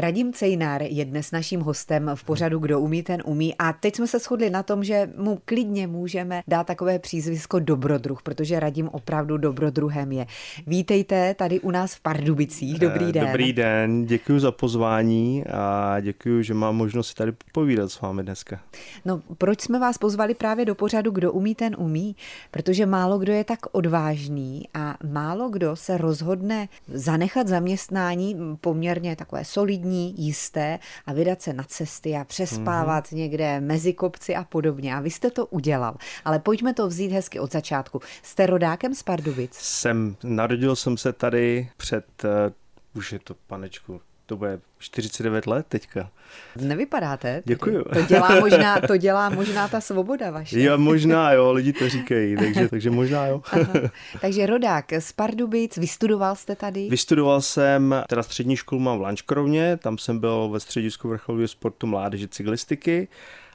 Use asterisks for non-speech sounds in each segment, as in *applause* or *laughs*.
Radim Cejnár je dnes naším hostem v pořadu Kdo umí, ten umí. A teď jsme se shodli na tom, že mu klidně můžeme dát takové přízvisko dobrodruh, protože Radim opravdu dobrodruhem je. Vítejte tady u nás v Pardubicích. Dobrý Eh, den. Dobrý den, děkuji za pozvání a děkuji, že mám možnost si tady povídat s vámi dneska. No, proč jsme vás pozvali právě do pořadu Kdo umí, ten umí? Protože málo kdo je tak odvážný a málo kdo se rozhodne zanechat zaměstnání poměrně takové solidní, jisté a vydat se na cesty a přespávat mm-hmm. někde mezi kopci a podobně. A vy jste to udělal. Ale pojďme to vzít hezky od začátku. Jste rodákem z Pardubic? Jsem, narodil jsem se tady před, uh, už je to panečku, to bude 49 let teďka. Nevypadáte. Děkuju. To dělá *laughs* možná, to dělá možná ta svoboda vaše. Jo, možná jo, lidi to říkají, takže, *laughs* takže možná jo. Aha. Takže rodák z Pardubic, vystudoval jste tady? Vystudoval jsem, teda střední školu mám v Lančkrovně, tam jsem byl ve středisku vrcholového sportu mládeže cyklistiky,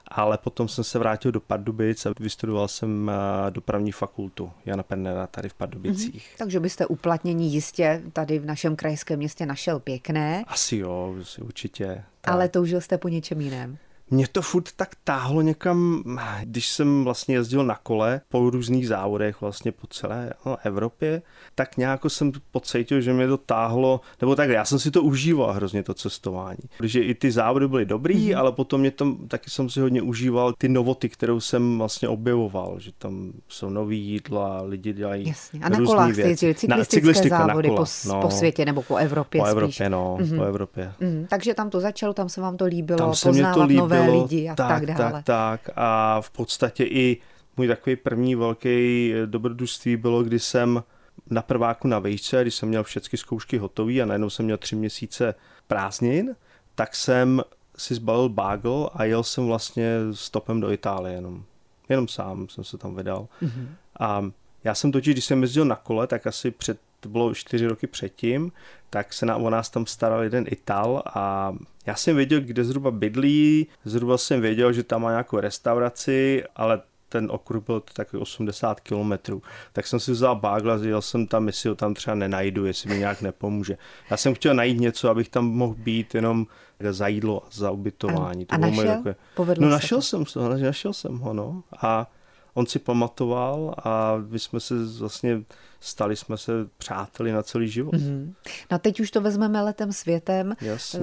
ale potom jsem se vrátil do Pardubic a vystudoval jsem eh, dopravní fakultu Jana Pernera tady v Pardubicích. Mm-hmm. Takže byste uplatnění jistě tady v našem krajském městě našel pěkné. Asi jo, určitě. Tak. Ale toužil jste po něčem jiném. Mě to furt tak táhlo někam, když jsem vlastně jezdil na kole po různých závodech vlastně po celé no, Evropě, tak nějak jsem pocítil, že mě to táhlo, nebo tak já jsem si to užíval hrozně to cestování. Protože i ty závody byly dobrý, mm-hmm. ale potom mě tam taky jsem si hodně užíval ty novoty, kterou jsem vlastně objevoval, že tam jsou nový jídla, lidi dělají Jasně. A na kolách jste jezdili cyklistické na, závody kola, po, no, po světě nebo po Evropě Po spíš. Evropě, no, mm-hmm. po Evropě. Mm-hmm. Takže tam to začalo, tam se vám to líbilo, tam se poznávat mě to líbilo, nové lidi a tak, tak dále. Tak, tak. A v podstatě i můj takový první velký dobrodružství bylo, kdy jsem na prváku na vejšce, když jsem měl všechny zkoušky hotové a najednou jsem měl tři měsíce prázdnin, tak jsem si zbalil bagel a jel jsem vlastně stopem do Itálie jenom. Jenom sám jsem se tam vydal. Mm-hmm. A já jsem totiž, když jsem jezdil na kole, tak asi před, to bylo čtyři roky předtím, tak se na, o nás tam staral jeden Ital a já jsem věděl, kde zhruba bydlí, zhruba jsem věděl, že tam má nějakou restauraci, ale ten okruh byl takový 80 kilometrů. Tak jsem si vzal bagl a jel jsem tam, jestli ho tam třeba nenajdu, jestli mi nějak nepomůže. Já jsem chtěl najít něco, abych tam mohl být jenom za jídlo a za ubytování. A, a našel? Takové... Povedlo no našel se jsem to, našel jsem ho, no. A on si pamatoval a my jsme se vlastně stali jsme se přáteli na celý život. Mm-hmm. No teď už to vezmeme letem světem. Jasně.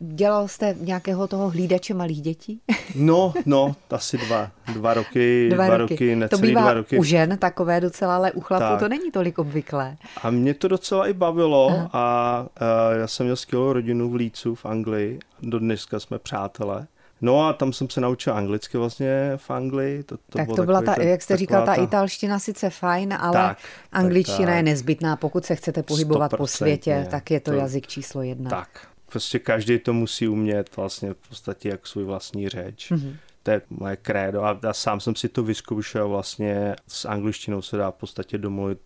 Dělal jste nějakého toho hlídače malých dětí? *laughs* No, no, asi dva, dva roky, dva, dva roky, roky to bývá dva roky. u žen takové docela, ale u chlapů tak. to není tolik obvyklé. A mě to docela i bavilo Aha. a, a já jsem měl skvělou rodinu v Lícu v Anglii, do dneska jsme přátelé. No a tam jsem se naučil anglicky vlastně v Anglii. To, to tak to byla ta, jak jste říkal, ta, ta italština sice fajn, ale tak, angličtina tak, je nezbytná. Pokud se chcete pohybovat po světě, tak je to, to jazyk číslo jedna. Tak, prostě každý to musí umět vlastně v podstatě jak svůj vlastní řeč. Mm-hmm. To je moje krédo a já sám jsem si to vyzkoušel vlastně s angličtinou se dá v podstatě domluvit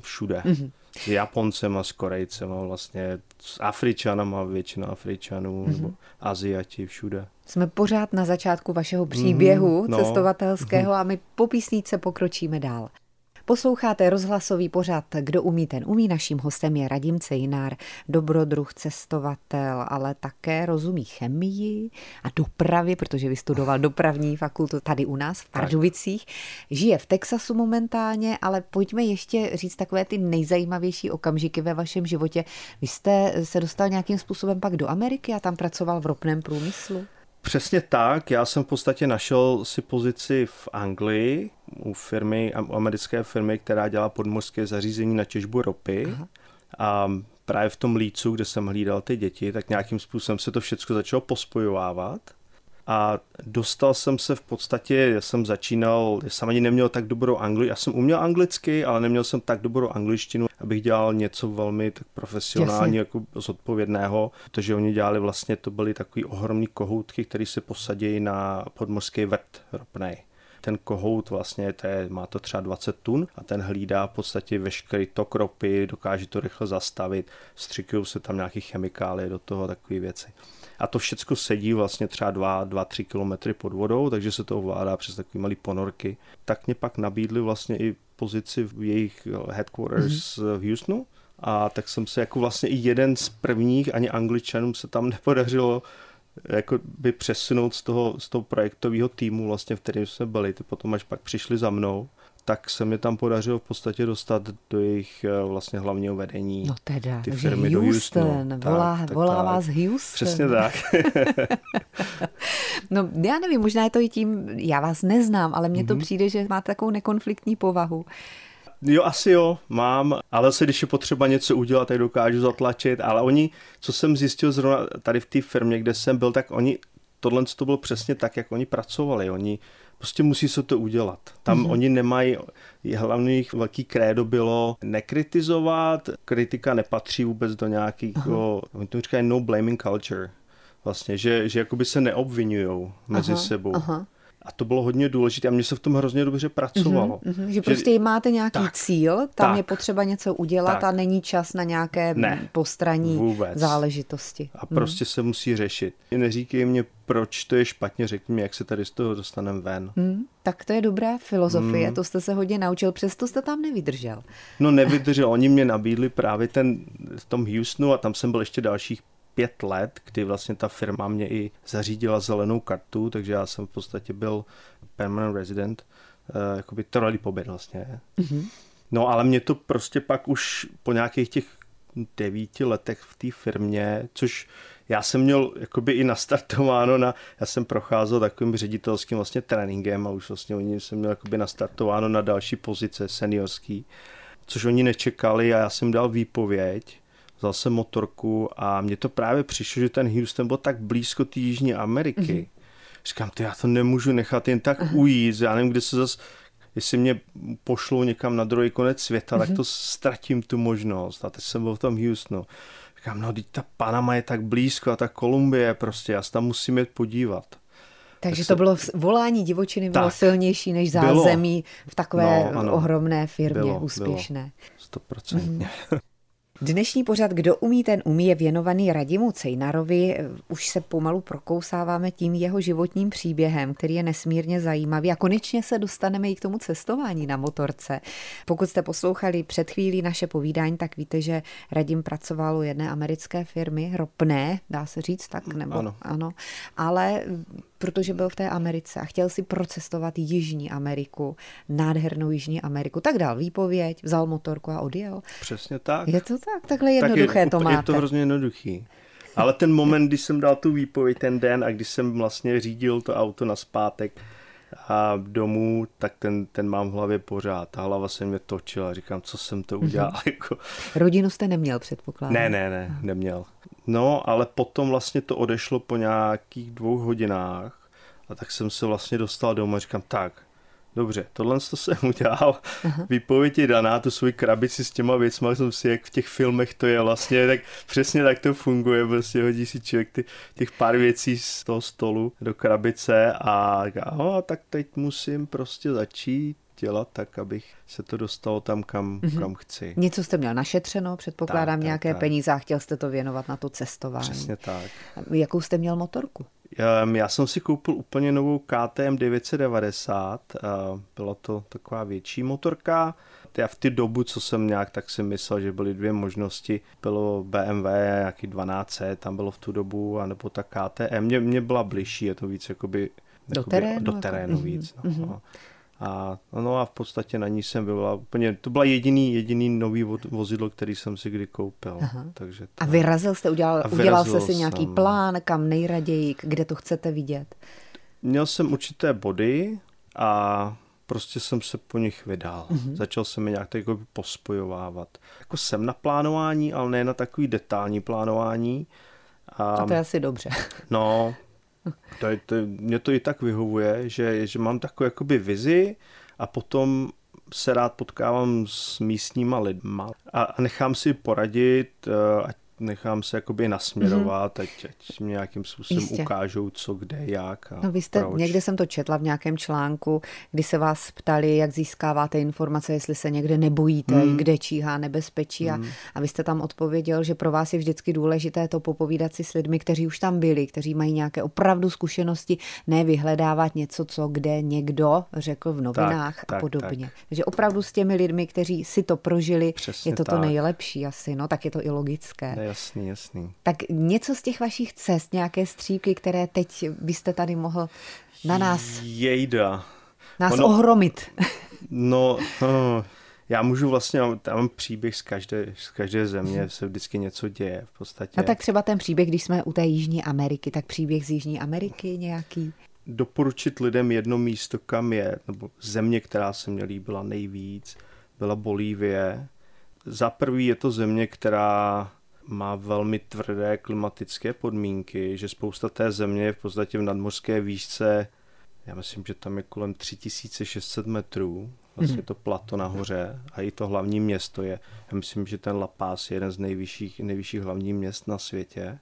všude. Mm-hmm. S Japoncem a s Korejcem a vlastně s Afričanama, většina Afričanů, mm-hmm. nebo Aziati všude. Jsme pořád na začátku vašeho příběhu mm-hmm, no. cestovatelského mm-hmm. a my po písničce pokročíme dál. Posloucháte rozhlasový pořad Kdo umí, ten umí. Naším hostem je Radim Cejnár, dobrodruh, cestovatel, ale také rozumí chemii a dopravě, protože vystudoval dopravní fakultu tady u nás v Pardubicích. Žije v Texasu momentálně, ale pojďme ještě říct takové ty nejzajímavější okamžiky ve vašem životě. Vy jste se dostal nějakým způsobem pak do Ameriky a tam pracoval v ropném průmyslu? Přesně tak, já jsem v podstatě našel si pozici v Anglii u firmy, u americké firmy, která dělá podmořské zařízení na těžbu ropy. Aha. A právě v tom lícu, kde jsem hlídal ty děti, tak nějakým způsobem se to všechno začalo pospojovávat. A dostal jsem se v podstatě, já jsem začínal, já jsem ani neměl tak dobrou angličtinu, já jsem uměl anglicky, ale neměl jsem tak dobrou angličtinu, abych dělal něco velmi tak profesionálně, jako zodpovědného, protože oni dělali vlastně, to byly takový ohromný kohoutky, které se posadí na podmořský vrt ropnej ten kohout vlastně, to je, má to třeba 20 tun a ten hlídá v podstatě veškerý tok ropy, dokáže to rychle zastavit, střikují se tam nějaké chemikálie do toho, takové věci. A to všechno sedí vlastně třeba 2-3 kilometry pod vodou, takže se to ovládá přes takové malé ponorky. Tak mě pak nabídli vlastně i pozici v jejich headquarters mm-hmm. v Houstonu A tak jsem se jako vlastně i jeden z prvních, ani angličanům se tam *laughs* nepodařilo jako by přesunout z toho, z toho projektového týmu, vlastně, v kterém jsme byli, ty potom až pak přišli za mnou, tak se mi tam podařilo v podstatě dostat do jejich eh, vlastně hlavního vedení. No teda, ty firmy Houston, do Houstonu. Volá, tak, volá tak, vás Houston. Přesně tak. *laughs* no já nevím, možná je to i tím, já vás neznám, ale mně to mm-hmm. přijde, že máte takovou nekonfliktní povahu. Jo, asi jo, mám, ale se když je potřeba něco udělat, tak dokážu zatlačit, ale oni, co jsem zjistil zrovna tady v té firmě, kde jsem byl, tak oni, tohle to bylo přesně tak, jak oni pracovali. Oni prostě musí se to udělat. Tam mm-hmm. oni nemají, hlavní velký krédo bylo nekritizovat, kritika nepatří vůbec do nějakého, oni to říkají no blaming culture, vlastně, že, že jakoby se neobvinují mezi aha, sebou. Aha. A to bylo hodně důležité a mně se v tom hrozně dobře pracovalo. Mm-hmm, že, že prostě máte nějaký tak, cíl, tam tak, je potřeba něco udělat tak, a není čas na nějaké ne, postraní vůbec. záležitosti. A mm. prostě se musí řešit. Neříkej mě, proč to je špatně, řekni mi, jak se tady z toho dostaneme ven. Mm, tak to je dobrá filozofie, mm. to jste se hodně naučil, přesto jste tam nevydržel. No nevydržel, oni mě nabídli právě ten v tom Houstonu a tam jsem byl ještě dalších pět let, kdy vlastně ta firma mě i zařídila zelenou kartu, takže já jsem v podstatě byl permanent resident, uh, jakoby trvalý pobyt vlastně. Mm-hmm. No ale mě to prostě pak už po nějakých těch devíti letech v té firmě, což já jsem měl jakoby i nastartováno na, já jsem procházel takovým ředitelským vlastně tréninkem a už vlastně oni jsem měl jakoby nastartováno na další pozice seniorský, což oni nečekali a já jsem dal výpověď vzal jsem motorku a mně to právě přišlo, že ten Houston byl tak blízko té Jižní Ameriky. Mm-hmm. Říkám, to já to nemůžu nechat jen tak uh-huh. ujít, já nevím, kde se zase jestli mě pošlou někam na druhý konec světa, mm-hmm. tak mhm. to ztratím tu možnost. A teď jsem byl v tom Houstonu. Říkám, no, teď ta Panama je tak blízko a ta Kolumbie prostě, já se tam musím jít podívat. Takže tak to bylo volání divočiny bylo tak, silnější než zázemí bylo. v takové no, ano, ohromné firmě bylo, úspěšné. Bylo, 100%. Mm. Dnešní pořad Kdo umí, ten umí je věnovaný Radimu Cejnarovi. Už se pomalu prokousáváme tím jeho životním příběhem, který je nesmírně zajímavý a konečně se dostaneme i k tomu cestování na motorce. Pokud jste poslouchali před chvílí naše povídání, tak víte, že Radim pracoval u jedné americké firmy, ropné, dá se říct tak, nebo ano. ano. Ale protože byl v té Americe a chtěl si procestovat Jižní Ameriku, nádhernou Jižní Ameriku, tak dal výpověď, vzal motorku a odjel. Přesně tak. Je to tak, takhle jednoduché tak je, to máte. Je to hrozně jednoduchý. Ale ten moment, kdy jsem dal tu výpověď ten den a když jsem vlastně řídil to auto na zpátek a domů, tak ten, ten mám v hlavě pořád. Ta hlava se mě točila. Říkám, co jsem to udělal. Mm-hmm. *laughs* Rodinu jste neměl, předpokládám. Ne, ne, ne, neměl. No, ale potom vlastně to odešlo po nějakých dvou hodinách a tak jsem se vlastně dostal domů a říkám, tak, dobře, tohle to jsem udělal, uh-huh. výpověď je daná, tu svoji krabici s těma věcmi, jsem si, jak v těch filmech to je vlastně, tak přesně tak to funguje, prostě hodí si člověk ty, těch pár věcí z toho stolu do krabice a říká, no, tak teď musím prostě začít dělat tak, abych se to dostalo tam, kam, mm-hmm. kam chci. Něco jste měl našetřeno, předpokládám tak, nějaké tak, peníze a chtěl jste to věnovat na to cestování. Přesně tak. Jakou jste měl motorku? Já jsem si koupil úplně novou KTM 990, byla to taková větší motorka. Já v ty dobu, co jsem nějak, tak si myslel, že byly dvě možnosti. Bylo BMW, nějaký 12, tam bylo v tu dobu, anebo ta KTM. Mně, mě byla bližší, je to víc jakoby, do jakoby, terénu, do terénu jako, víc. Mm-hmm. no. A, no a v podstatě na ní jsem byla úplně, to byla jediný, jediný nový vozidlo, který jsem si kdy koupil. Aha. Takže to, a vyrazil jste, udělal, udělal jste si nějaký jsem, plán, kam nejraději, kde to chcete vidět? Měl jsem určité body a prostě jsem se po nich vydal. Mm-hmm. Začal jsem je nějak tak jako pospojovávat. Jako jsem na plánování, ale ne na takový detailní plánování. A, a to je asi dobře. No, *laughs* to, to, mě to i tak vyhovuje, že, že mám takovou jakoby vizi a potom se rád potkávám s místníma lidma a, a nechám si poradit, eh, ať nechám se jakoby nasměrovat, mm-hmm. ať, ať mě nějakým způsobem Jistě. ukážou, co, kde, jak a No vy jste, proč. někde jsem to četla v nějakém článku, kdy se vás ptali, jak získáváte informace, jestli se někde nebojíte, mm. kde číhá nebezpečí mm. a, mhm. a vy jste tam odpověděl, že pro vás je vždycky důležité to popovídat si s lidmi, kteří už tam byli, kteří mají nějaké opravdu zkušenosti, ne vyhledávat něco, co kde někdo řekl v novinách tak, a podobně. Tak. Takže opravdu s těmi lidmi, kteří si to prožili, Přesně je to tak. to nejlepší asi, no tak je to i logické. Jasný, jasný. Tak něco z těch vašich cest, nějaké střípky, které teď byste tady mohl na nás... Jejda. Nás ono, ohromit. No, no, já můžu vlastně, tam mám příběh z každé, z každé země, se vždycky něco děje v podstatě. No tak třeba ten příběh, když jsme u té Jižní Ameriky, tak příběh z Jižní Ameriky nějaký? Doporučit lidem jedno místo, kam je, nebo země, která se mě líbila nejvíc, byla Bolívie. Za prvý je to země, která má velmi tvrdé klimatické podmínky, že spousta té země je v podstatě v nadmořské výšce, já myslím, že tam je kolem 3600 metrů, vlastně to plato nahoře a i to hlavní město je, já myslím, že ten La Paz je jeden z nejvyšších, nejvyšších hlavních měst na světě.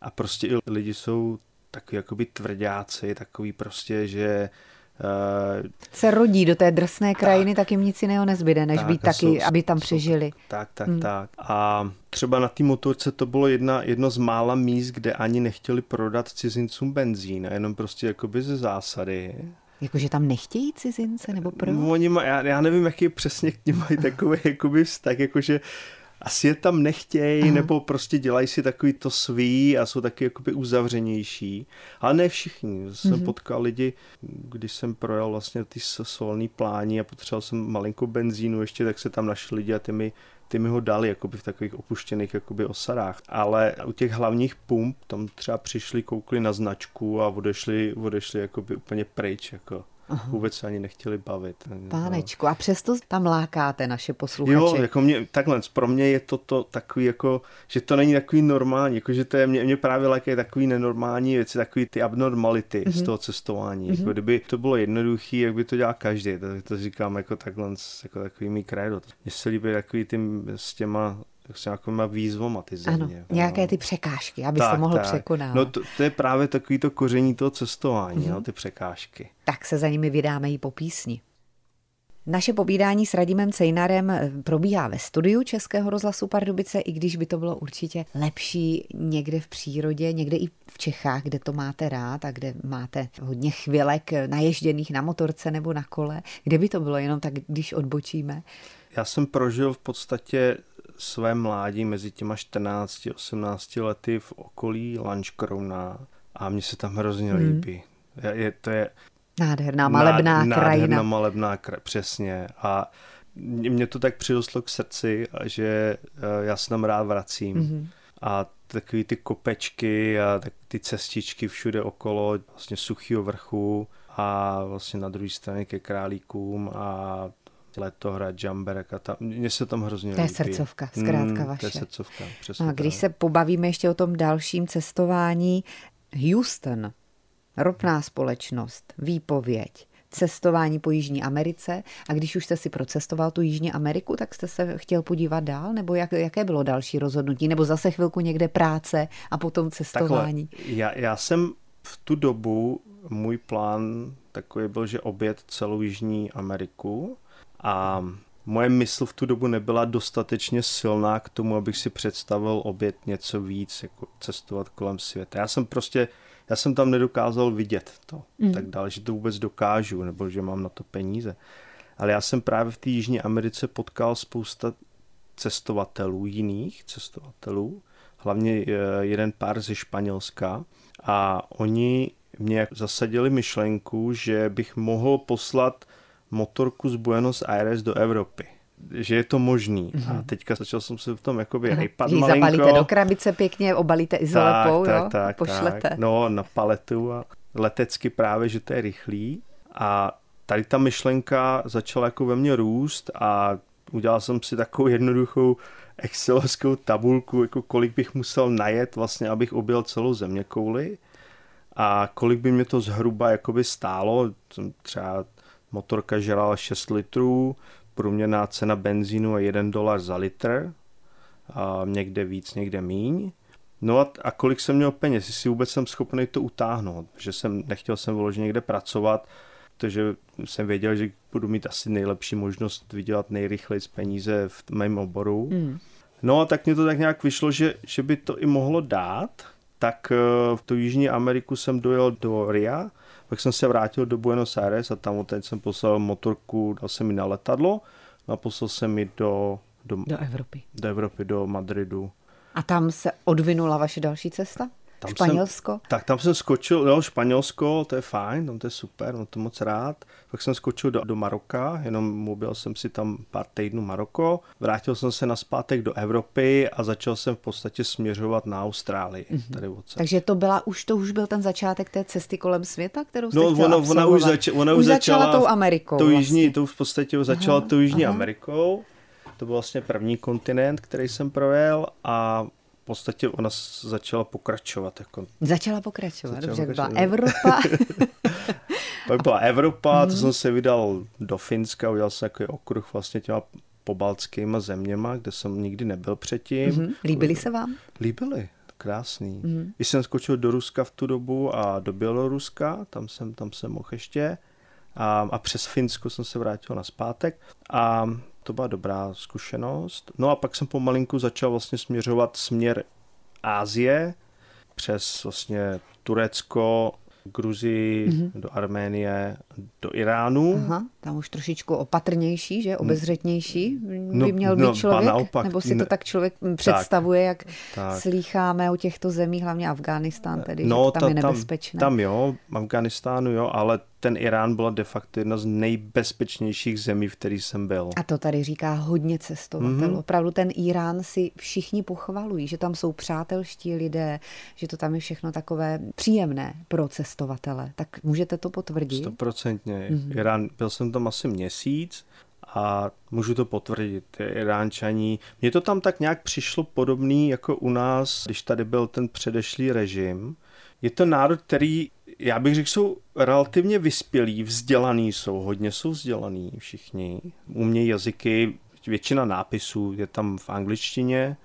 A prostě i lidi jsou takový jakoby tvrdáci, takový prostě, že se rodí do té drsné krajiny, tak, tak jim nic jiného nezbyde, než tak, být taky, jsou, aby tam jsou, přežili. Tak, tak, hmm. tak. A třeba na té motorce to bylo jedna, jedno z mála míst, kde ani nechtěli prodat cizincům benzín, a jenom prostě jakoby ze zásady. Jakože tam nechtějí cizince, nebo proč? Oni má, já, já nevím, jaký přesně k ním mají takový *laughs* jakoby vztah, jakože asi je tam nechtějí, Aha. nebo prostě dělají si takový to svý a jsou taky jakoby uzavřenější. Ale ne všichni. Jsem mm-hmm. potkal lidi, když jsem projel vlastně ty solný pláni a potřeboval jsem malinkou benzínu ještě, tak se tam našli lidi a ty mi, ty mi ho dali jakoby v takových opuštěných jakoby osadách. Ale u těch hlavních pump tam třeba přišli, koukli na značku a odešli, odešli jakoby úplně pryč. Jako. Aha. vůbec se ani nechtěli bavit. Pánečku, a přesto tam lákáte naše posluchače. Jo, jako mě, takhle, pro mě je to, to takový jako, že to není takový normální, jako že to je, mě, mě právě lákají takový nenormální věci, takový ty abnormality mm-hmm. z toho cestování. Mm-hmm. Jako kdyby to bylo jednoduchý, jak by to dělal každý, to, to říkám jako takhle, jako takový mý krédo. Mně se líbí takový tím s těma s nějakýma výzvama ty země. Ano, nějaké ty překážky, aby tak, se mohl tak. překonat. No to, to, je právě takový to koření toho cestování, mm-hmm. no, ty překážky. Tak se za nimi vydáme i po písni. Naše povídání s Radimem Cejnarem eh, probíhá ve studiu Českého rozhlasu Pardubice, i když by to bylo určitě lepší někde v přírodě, někde i v Čechách, kde to máte rád a kde máte hodně chvilek naježděných na motorce nebo na kole. Kde by to bylo jenom tak, když odbočíme? Já jsem prožil v podstatě své mládí mezi těma 14 18 lety v okolí Lanškrouna a mně se tam hrozně hmm. líbí. Je, to je nádherná malebná nád, krajina. Nádherná malebná krajina, přesně. A mě to tak přirostlo k srdci, že eh, já se tam rád vracím. Mm-hmm. A takový ty kopečky a tak ty cestičky všude okolo vlastně suchého vrchu a vlastně na druhé straně ke králíkům a letohrad, Jamberek a tam, mně se tam hrozně To je srdcovka, zkrátka mm, vaše. To je srdcovka, přesně no a když tak. se pobavíme ještě o tom dalším cestování, Houston, ropná společnost, výpověď, cestování po Jižní Americe a když už jste si procestoval tu Jižní Ameriku, tak jste se chtěl podívat dál, nebo jak, jaké bylo další rozhodnutí, nebo zase chvilku někde práce a potom cestování? Takhle, já, já jsem v tu dobu, můj plán takový byl, že obět celou Jižní Ameriku a moje mysl v tu dobu nebyla dostatečně silná k tomu, abych si představil obět něco víc, jako cestovat kolem světa. Já jsem prostě, já jsem tam nedokázal vidět to mm. tak dále, že to vůbec dokážu, nebo že mám na to peníze. Ale já jsem právě v té Jižní Americe potkal spousta cestovatelů, jiných cestovatelů, hlavně eh, jeden pár ze Španělska a oni mě zasadili myšlenku, že bych mohl poslat motorku z Buenos Aires do Evropy že je to možný. Mm-hmm. A mhm. teďka začal jsem se v tom jakoby hejpat malinko. zabalíte do krabice pěkně, obalíte izolepou, tak, jo? Tak, tak, pošlete. Tak. No, na paletu a letecky právě, že to je rychlý. A tady ta myšlenka začala jako ve mně růst a udělal jsem si takovou jednoduchou excelovskou tabulku, jako kolik bych musel najet vlastně, abych objel celou země kouli a kolik by mě to zhruba jakoby stálo, třeba motorka žrala 6 litrů, průměrná cena benzínu je 1 dolar za litr a někde víc, někde míň. No a, a kolik jsem měl peněz, jestli vůbec jsem schopný to utáhnout, že jsem nechtěl jsem vyloženě někde pracovat, protože jsem věděl, že budu mít asi nejlepší možnost vydělat nejrychleji z peníze v mém oboru. Mm. No a tak mě to tak nějak vyšlo, že, že by to i mohlo dát, tak eh, v tu Jižní Ameriku jsem dojel do RIA, pak jsem se vrátil do Buenos Aires a tam teď jsem poslal motorku, dal jsem mi na letadlo no a poslal jsem mi do, do, do Evropy. Do Evropy, do Madridu. A tam se odvinula vaše další cesta? Tam Španělsko? Jsem, tak tam jsem skočil, jo, Španělsko, to je fajn, tam to je super, no to moc rád. Pak jsem skočil do, do Maroka, jenom mobil jsem si tam pár týdnů Maroko, vrátil jsem se na zpátek do Evropy a začal jsem v podstatě směřovat na Austrálii. Mm-hmm. Tady odsaď. Takže to byla už, to už byl ten začátek té cesty kolem světa, kterou jste no, ona, ona, už, zač, ona už, už začala, začala tou Amerikou. Tou vlastně. jižní, to v podstatě začala aha, tou jižní aha. Amerikou. To byl vlastně první kontinent, který jsem projel a podstatě ona začala pokračovat. Jako... Začala pokračovat, začala dobře, pokračovat. byla Evropa. *laughs* Pak byla Evropa, to jsem se vydal do Finska, udělal jsem takový okruh vlastně těma pobaltskýma zeměma, kde jsem nikdy nebyl předtím. Mm-hmm. Líbily se vám? Líbily, krásný. Mm-hmm. Když jsem skočil do Ruska v tu dobu a do Běloruska, tam jsem, tam jsem mohl ještě. A, a přes Finsko jsem se vrátil na zpátek. A to byla dobrá zkušenost. No a pak jsem pomalinku začal vlastně směřovat směr Ázie přes vlastně Turecko, Gruzii, mm-hmm. do Arménie, do Iránu. Aha, tam už trošičku opatrnější, že? Obezřetnější no, by měl no, být člověk? Naopak, nebo si to tak člověk představuje, jak tak. slýcháme o těchto zemích, hlavně Afghánistán tedy, no, že tam ta, je nebezpečné. Tam, tam jo, Afghánistánu jo, ale ten Irán byla de facto jedna z nejbezpečnějších zemí, v který jsem byl. A to tady říká hodně cestovatelů. Mm-hmm. Opravdu ten Irán si všichni pochvalují, že tam jsou přátelští lidé, že to tam je všechno takové příjemné pro cestovatele. Tak můžete to potvrdit? Stoprocentně. Mm-hmm. Irán, byl jsem tam asi měsíc a můžu to potvrdit, Iránčaní. Mně to tam tak nějak přišlo podobný jako u nás, když tady byl ten předešlý režim. Je to národ, který já bych řekl, jsou relativně vyspělí, vzdělaný jsou, hodně jsou vzdělaný všichni, umějí jazyky, většina nápisů je tam v angličtině,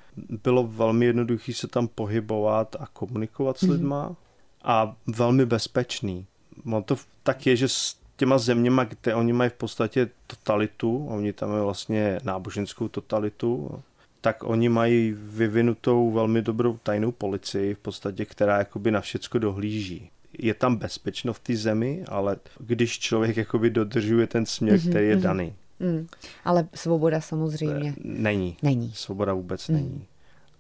bylo velmi jednoduché se tam pohybovat a komunikovat s mhm. lidma mm. a velmi bezpečný. No to tak je, že s těma zeměma, kde oni mají v podstatě totalitu, oni tam mají vlastně náboženskou totalitu, tak oni mají vyvinutou velmi dobrou tajnou policii v podstatě, která jakoby na všecko dohlíží je tam bezpečno v té zemi, ale když člověk jakoby dodržuje ten směr, mm-hmm, který je mm-hmm. daný. Mm. Ale svoboda samozřejmě. Není. Není. Svoboda vůbec mm. není.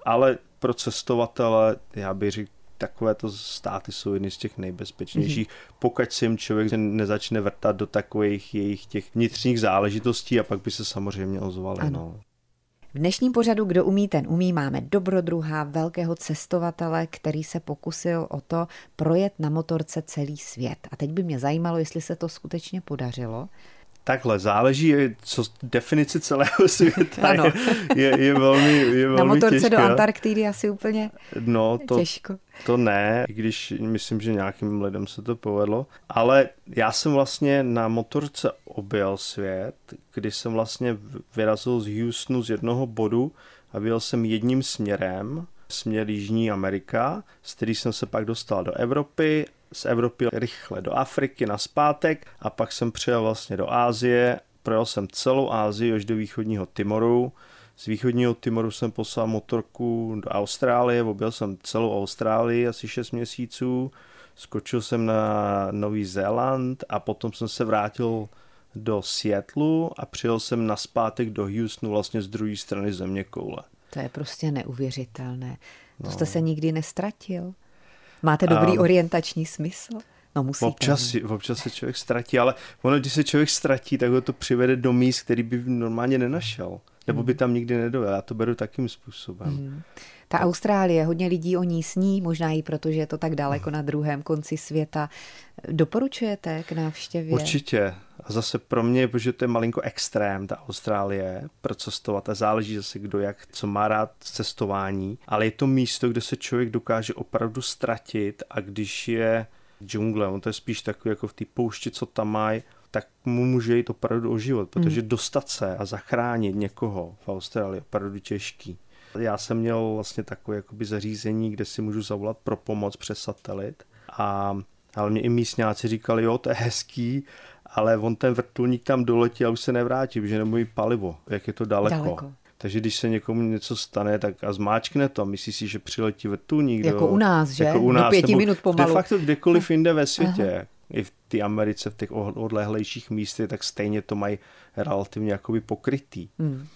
Ale pro cestovatele, já bych řekl, takovéto státy jsou jedny z těch nejbezpečnějších, mm-hmm. pokud si jim člověk nezačne vrtat do takových jejich těch vnitřních záležitostí a pak by se samozřejmě ozvali. No. V dnešním pořadu Kdo umí, ten umí máme dobrodruha, velkého cestovatele, který se pokusil o to projet na motorce celý svět. A teď by mě zajímalo, jestli se to skutečně podařilo. Takhle, záleží, co definice celého *laughs* světa ano. je, je, je velmi, je velmi Na motorce těžká. do Antarktidy asi úplně no, to, těžko. To ne, i když myslím, že nějakým lidem se to povedlo. Ale já jsem vlastně na motorce objel svět, kdy jsem vlastně vyrazil z Houstonu z jednoho bodu a vyjel jsem jedním směrem, směr Jižní Amerika, z který jsem se pak dostal do Evropy z Evropy rychle do Afriky na zpátek a pak jsem přijel vlastně do Ázie, projel jsem celou Ázii až do východního Timoru. Z východního Timoru jsem poslal motorku do Austrálie, objel jsem celou Austrálii asi 6 měsíců, skočil jsem na Nový Zéland a potom jsem se vrátil do Seattleu a přijel jsem na zpátek do Houstonu vlastně z druhé strany země koule. To je prostě neuvěřitelné. To no. jste se nikdy nestratil? Máte dobrý um, orientační smysl? No musíte. Občas, občas se člověk ztratí, ale ono, když se člověk ztratí, tak ho to přivede do míst, který by normálně nenašel. Nebo by hmm. tam nikdy nedojel. Já to beru takým způsobem. Hmm. Ta Austrálie, hodně lidí o ní sní, možná i proto, že je to tak daleko na druhém konci světa. Doporučujete k návštěvě? Určitě. A zase pro mě, protože to je malinko extrém, ta Austrálie, pro cestovat. A záleží zase, kdo jak, co má rád cestování. Ale je to místo, kde se člověk dokáže opravdu ztratit a když je džungle, on to je spíš takový jako v té poušti, co tam mají, tak mu může jít opravdu o život, protože hmm. dostat se a zachránit někoho v Austrálii je opravdu těžký. Já jsem měl vlastně takové jakoby zařízení, kde si můžu zavolat pro pomoc přes satelit a ale mě i místňáci říkali, jo, to je hezký, ale on ten vrtulník tam doletí a už se nevrátí, protože nemůže palivo, jak je to daleko. daleko. Takže když se někomu něco stane, tak a zmáčkne to, myslí si, že přiletí vrtulník. Jako do, u nás, že? Jako u nás, do pěti minut pomalu. De facto kdekoliv jinde ve světě. Aha. I v té Americe, v těch odlehlejších místech, tak stejně to mají relativně jakoby pokrytý. Hmm.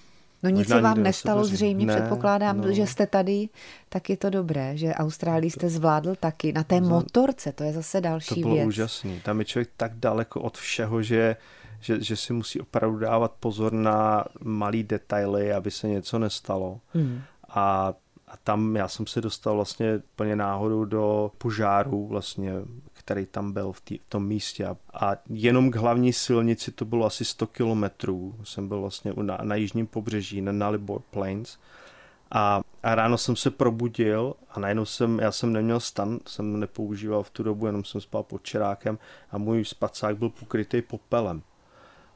No nic se vám nestalo zřejmě, ne, předpokládám, no. že jste tady, tak je to dobré, že Austrálii jste zvládl taky. Na té motorce, to je zase další věc. To bylo věc. úžasný. Tam je člověk tak daleko od všeho, že, že, že si musí opravdu dávat pozor na malý detaily, aby se něco nestalo. Hmm. A a tam já jsem se dostal vlastně plně náhodou do požáru vlastně který tam byl v, tý, v tom místě. A jenom k hlavní silnici to bylo asi 100 kilometrů. Jsem byl vlastně na, na jižním pobřeží, na Nalibor Plains. A, a ráno jsem se probudil a najednou jsem, já jsem neměl stan, jsem nepoužíval v tu dobu, jenom jsem spal pod čerákem a můj spacák byl pokrytý popelem.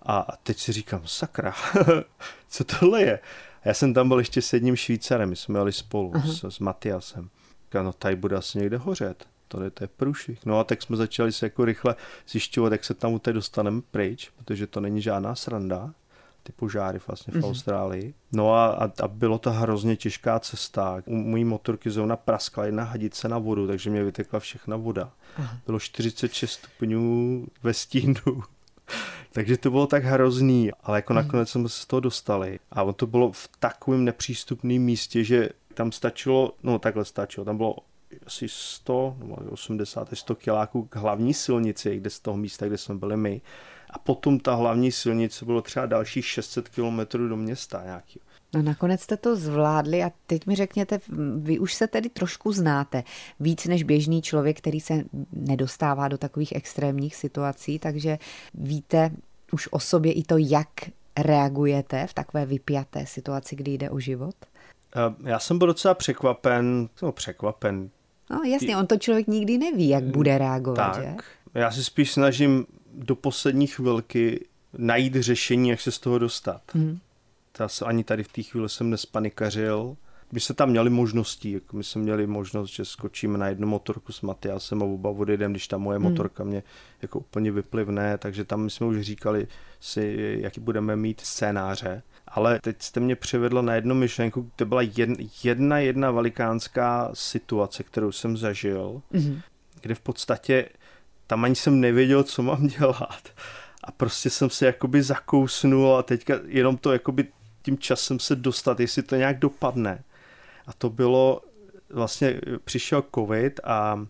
A, a teď si říkám, sakra, *laughs* co tohle je? A já jsem tam byl ještě s jedním Švýcarem, my jsme jeli spolu s, s Matiasem. no tady bude asi někde hořet to je, to je průšvih. No a tak jsme začali se jako rychle zjišťovat, jak se tam teď dostaneme pryč, protože to není žádná sranda, ty požáry vlastně v mm-hmm. Austrálii. No a, a, a bylo to hrozně těžká cesta. U mojí motorky zrovna praskla jedna hadice na vodu, takže mě vytekla všechna voda. Aha. Bylo 46 stupňů ve stínu. *laughs* Takže to bylo tak hrozný, ale jako mhm. nakonec jsme se z toho dostali. A on to bylo v takovém nepřístupném místě, že tam stačilo, no takhle stačilo, tam bylo asi 100 nebo 80 až 100 kiláků k hlavní silnici, kde z toho místa, kde jsme byli my. A potom ta hlavní silnice bylo třeba dalších 600 kilometrů do města nějaký. No nakonec jste to zvládli a teď mi řekněte, vy už se tedy trošku znáte, víc než běžný člověk, který se nedostává do takových extrémních situací, takže víte už o sobě i to, jak reagujete v takové vypjaté situaci, kdy jde o život? Eh, já jsem byl docela překvapen, no překvapen, No jasně, on to člověk nikdy neví, jak bude reagovat, tak, že? Já si spíš snažím do poslední chvilky najít řešení, jak se z toho dostat. Hmm. Já se ani tady v té chvíli jsem nespanikařil. My jsme tam měli možnosti, jako my jsme měli možnost, že skočíme na jednu motorku s Matyasem a oba odjedeme, když ta moje hmm. motorka mě jako úplně vyplivne, takže tam my jsme už říkali si, jaký budeme mít scénáře ale teď jste mě přivedla na jednu myšlenku, to byla jedna, jedna velikánská situace, kterou jsem zažil, mm-hmm. kde v podstatě tam ani jsem nevěděl, co mám dělat. A prostě jsem se jakoby zakousnul a teďka jenom to jakoby tím časem se dostat, jestli to nějak dopadne. A to bylo, vlastně přišel covid a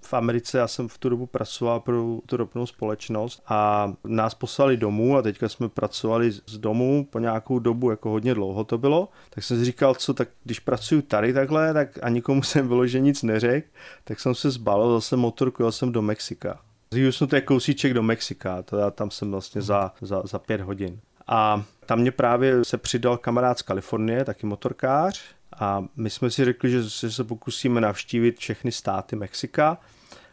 v Americe já jsem v tu dobu pracoval pro tu ropnou společnost a nás poslali domů a teďka jsme pracovali z domu po nějakou dobu, jako hodně dlouho to bylo, tak jsem si říkal, co tak když pracuju tady takhle, tak a nikomu *laughs* jsem vyloženě nic neřekl, tak jsem se zbalil zase motorku, jel jsem do Mexika. Z jsem to je kousíček do Mexika, já tam jsem vlastně za, za, za pět hodin. A tam mě právě se přidal kamarád z Kalifornie, taky motorkář, a my jsme si řekli, že se pokusíme navštívit všechny státy Mexika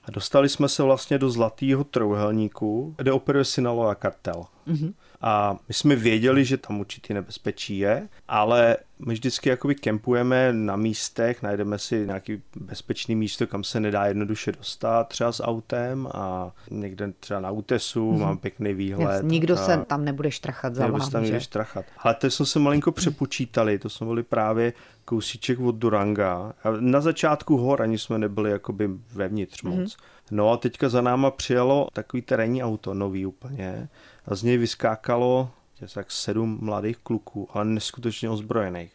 a dostali jsme se vlastně do zlatého trouhelníku, kde operuje Sinaloa kartel. Mm-hmm. A my jsme věděli, že tam určitý nebezpečí je, ale my vždycky jakoby kempujeme na místech, najdeme si nějaký bezpečný místo, kam se nedá jednoduše dostat, třeba s autem a někde třeba na útesu, mm-hmm. mám pěkný výhled. Yes, nikdo a, se tam nebude štrachat za vámi, tam že? štrachat. Ale to jsme se malinko přepočítali, to jsme byli právě kousíček od Duranga. A na začátku hor ani jsme nebyli jakoby vevnitř moc. Mm-hmm. No a teďka za náma přijelo takový terénní auto, nový úplně, a z něj vyskákalo tak sedm mladých kluků, ale neskutečně ozbrojených.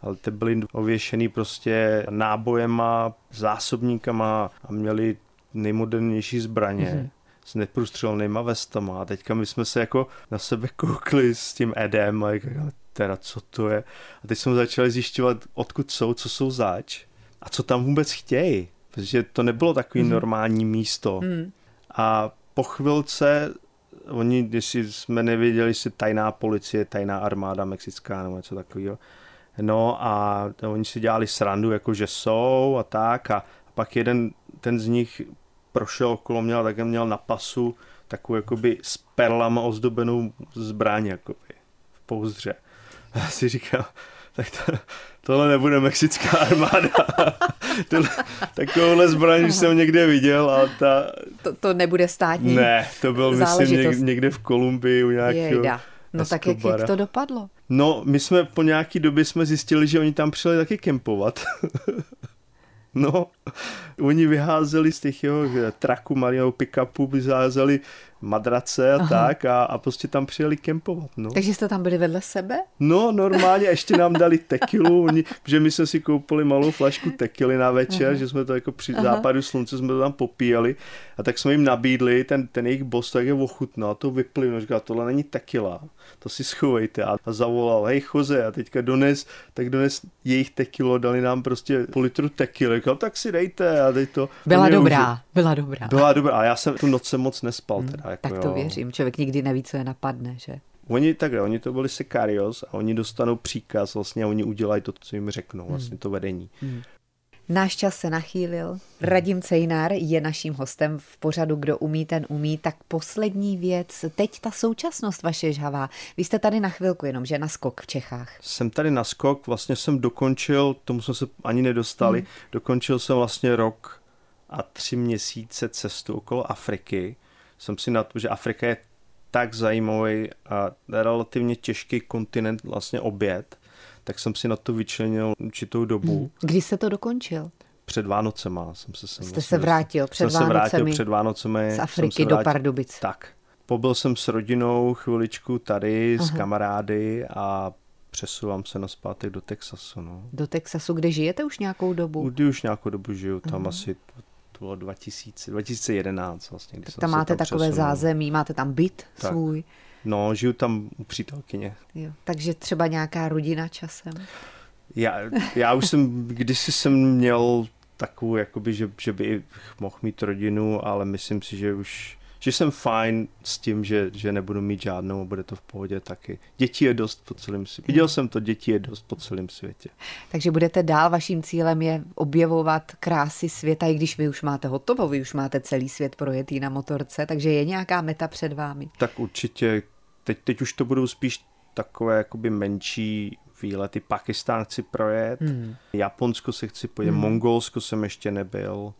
Ale ty byli ověšený prostě nábojema, zásobníkama a měli nejmodernější zbraně. Mm-hmm s neprůstřelnýma vestama a teďka my jsme se jako na sebe koukli s tím Edem a jako, teda co to je. A teď jsme začali zjišťovat, odkud jsou, co jsou zač a co tam vůbec chtějí, protože to nebylo takový mm-hmm. normální místo. Mm. A po chvilce oni, když jsme nevěděli, jestli tajná policie, tajná armáda mexická nebo něco takového. No a oni si dělali srandu, jako že jsou a tak a pak jeden, ten z nich prošel okolo mě a také měl na pasu takovou jakoby s perlama ozdobenou zbraň jakoby v pouzdře. *laughs* A si říkám, tak to, tohle nebude mexická armáda. *laughs* tohle, takovouhle zbraň už jsem někde viděl a ta... To, to nebude státní Ne, to byl myslím někde v Kolumbii u nějakého... Jejda. No tak jak, jak to dopadlo? No, my jsme po nějaký době jsme zjistili, že oni tam přijeli taky kempovat. *laughs* no, oni vyházeli z těch jeho traku malého pick-upu, vyházeli madrace a Aha. tak a, a prostě tam přijeli kempovat. No. Takže jste tam byli vedle sebe? No, normálně, ještě nám dali tekilu, oni, že my jsme si koupili malou flašku tekily na večer, Aha. že jsme to jako při Aha. západu slunce jsme to tam popíjeli a tak jsme jim nabídli, ten, ten jejich boss tak je ochutnal a to vyplivnul, no, říkal, tohle není tekila, to si schovejte a, a zavolal, hej Choze a teďka dones, tak dones jejich tekilo, dali nám prostě půl litru tekily, říkal, tak si dejte a teď to. Byla dobrá, už, byla dobrá. Byla dobrá a já jsem tu noc jsem moc nespal hmm. teda. Jako, tak to jo. věřím, člověk nikdy neví, co je napadne, že? Oni takhle, oni to byli Sicarios a oni dostanou příkaz vlastně a oni udělají to, co jim řeknou, vlastně hmm. to vedení. Hmm. Náš čas se nachýlil. Radim Cejnár je naším hostem v pořadu Kdo umí, ten umí. Tak poslední věc, teď ta současnost vaše žhavá. Vy jste tady na chvilku jenom, že na skok v Čechách. Jsem tady na skok, vlastně jsem dokončil, tomu jsme se ani nedostali, hmm. dokončil jsem vlastně rok a tři měsíce cestu okolo Afriky jsem si na to, že Afrika je tak zajímavý a relativně těžký kontinent vlastně oběd, tak jsem si na to vyčlenil určitou dobu. Hmm. Kdy jste to dokončil? Před Vánocema jsem se sem Jste vlastně se vrátil před jsem Vánocemi? se vrátil před Vánocemi. Z Afriky do Pardubic. Tak. Pobyl jsem s rodinou chviličku tady, Aha. s kamarády a přesouvám se na zpátek do Texasu. No. Do Texasu, kde žijete už nějakou dobu? Kdy už nějakou dobu žiju, tam Aha. asi to bylo 2000, 2011 vlastně. tak tam máte tam takové přesunul. zázemí, máte tam byt tak. svůj. No, žiju tam u přítelkyně. Jo, takže třeba nějaká rodina časem? Já, já už jsem, kdysi jsem měl takovou, jakoby, že, že by mohl mít rodinu, ale myslím si, že už že jsem fajn s tím, že, že nebudu mít žádnou a bude to v pohodě taky. Dětí je dost po celém světě. Viděl jsem to, dětí je dost po celém světě. Takže budete dál, vaším cílem je objevovat krásy světa, i když vy už máte hotovo, vy už máte celý svět projetý na motorce, takže je nějaká meta před vámi. Tak určitě, teď, teď už to budou spíš takové jakoby menší výlety. Pakistán chci projet, hmm. Japonsko se chci pojet, hmm. Mongolsko jsem ještě nebyl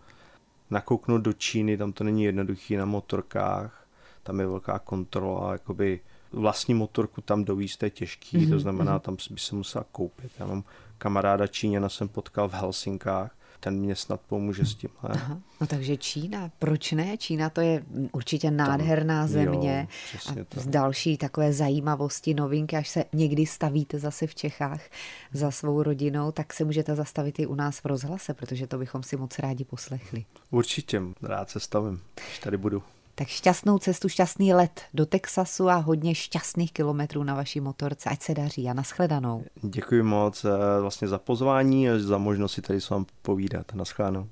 nakouknout do Číny, tam to není jednoduchý na motorkách, tam je velká kontrola, jakoby vlastní motorku tam dovíst je těžký, mm-hmm. to mhm, znamená, mhm. tam by se musela koupit. Já mám kamaráda Číňana jsem potkal v Helsinkách, ten mě snad pomůže s tím. Aha, no takže Čína, proč ne? Čína to je určitě nádherná Tam, země jo, a z další takové zajímavosti, novinky, až se někdy stavíte zase v Čechách za svou rodinou, tak se můžete zastavit i u nás v rozhlase, protože to bychom si moc rádi poslechli. Určitě, rád se stavím, když tady budu. Tak šťastnou cestu, šťastný let do Texasu a hodně šťastných kilometrů na vaší motorce. Ať se daří a nashledanou. Děkuji moc eh, vlastně za pozvání a za možnost si tady s vámi povídat. Naschledanou.